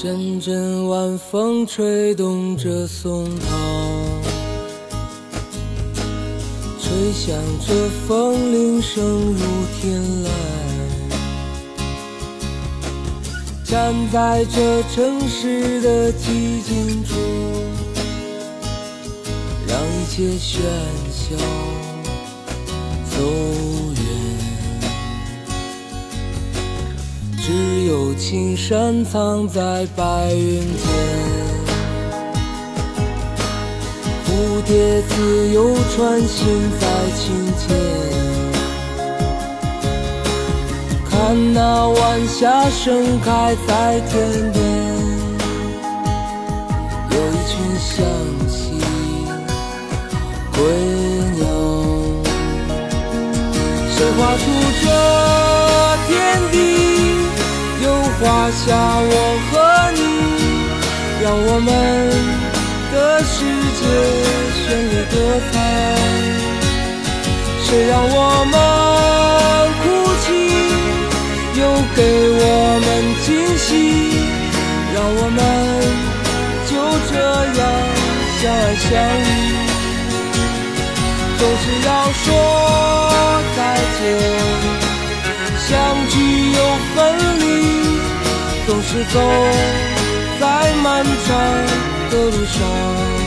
阵阵晚风吹动着松涛，吹响着风铃声如天籁。站在这城市的寂静处，让一切喧嚣只有青山藏在白云间，蝴蝶自由穿行在青间。看那晚霞盛开在天边，有一群向西归鸟。谁画出这天地，又画下我和你，让我们的世界绚丽多彩。谁让我们哭泣？又给我们惊喜，让我们就这样相爱相依。总是要说再见，相聚分离，总是走在漫长的路上。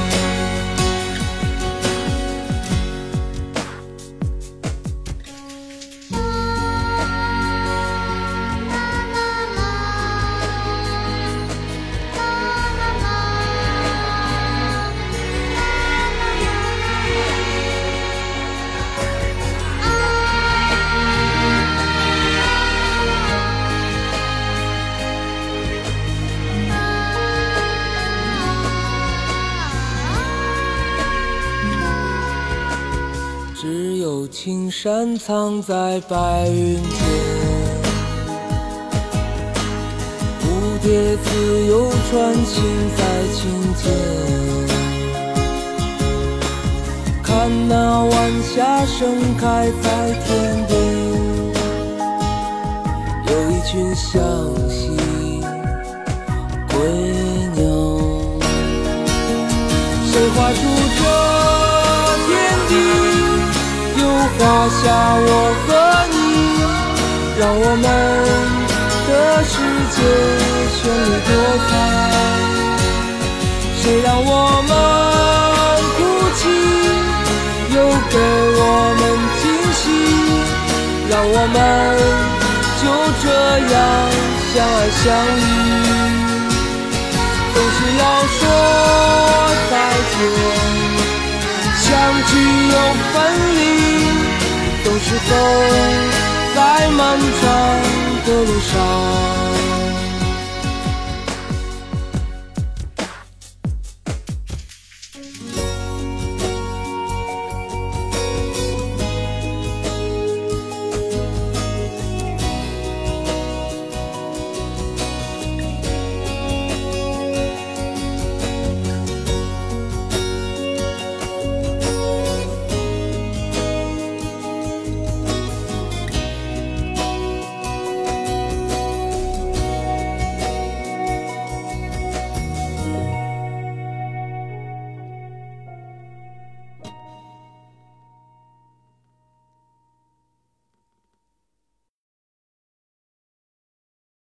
青山藏在白云间，蝴蝶自由穿行在青间。看那晚霞盛开在天边，有一群向西归鸟。谁画出这画下我和你，让我们的世界绚丽多彩。谁让我们哭泣，又给我们惊喜，让我们就这样相爱相依。总是要说再见，相聚又分离，是走在漫长的路上。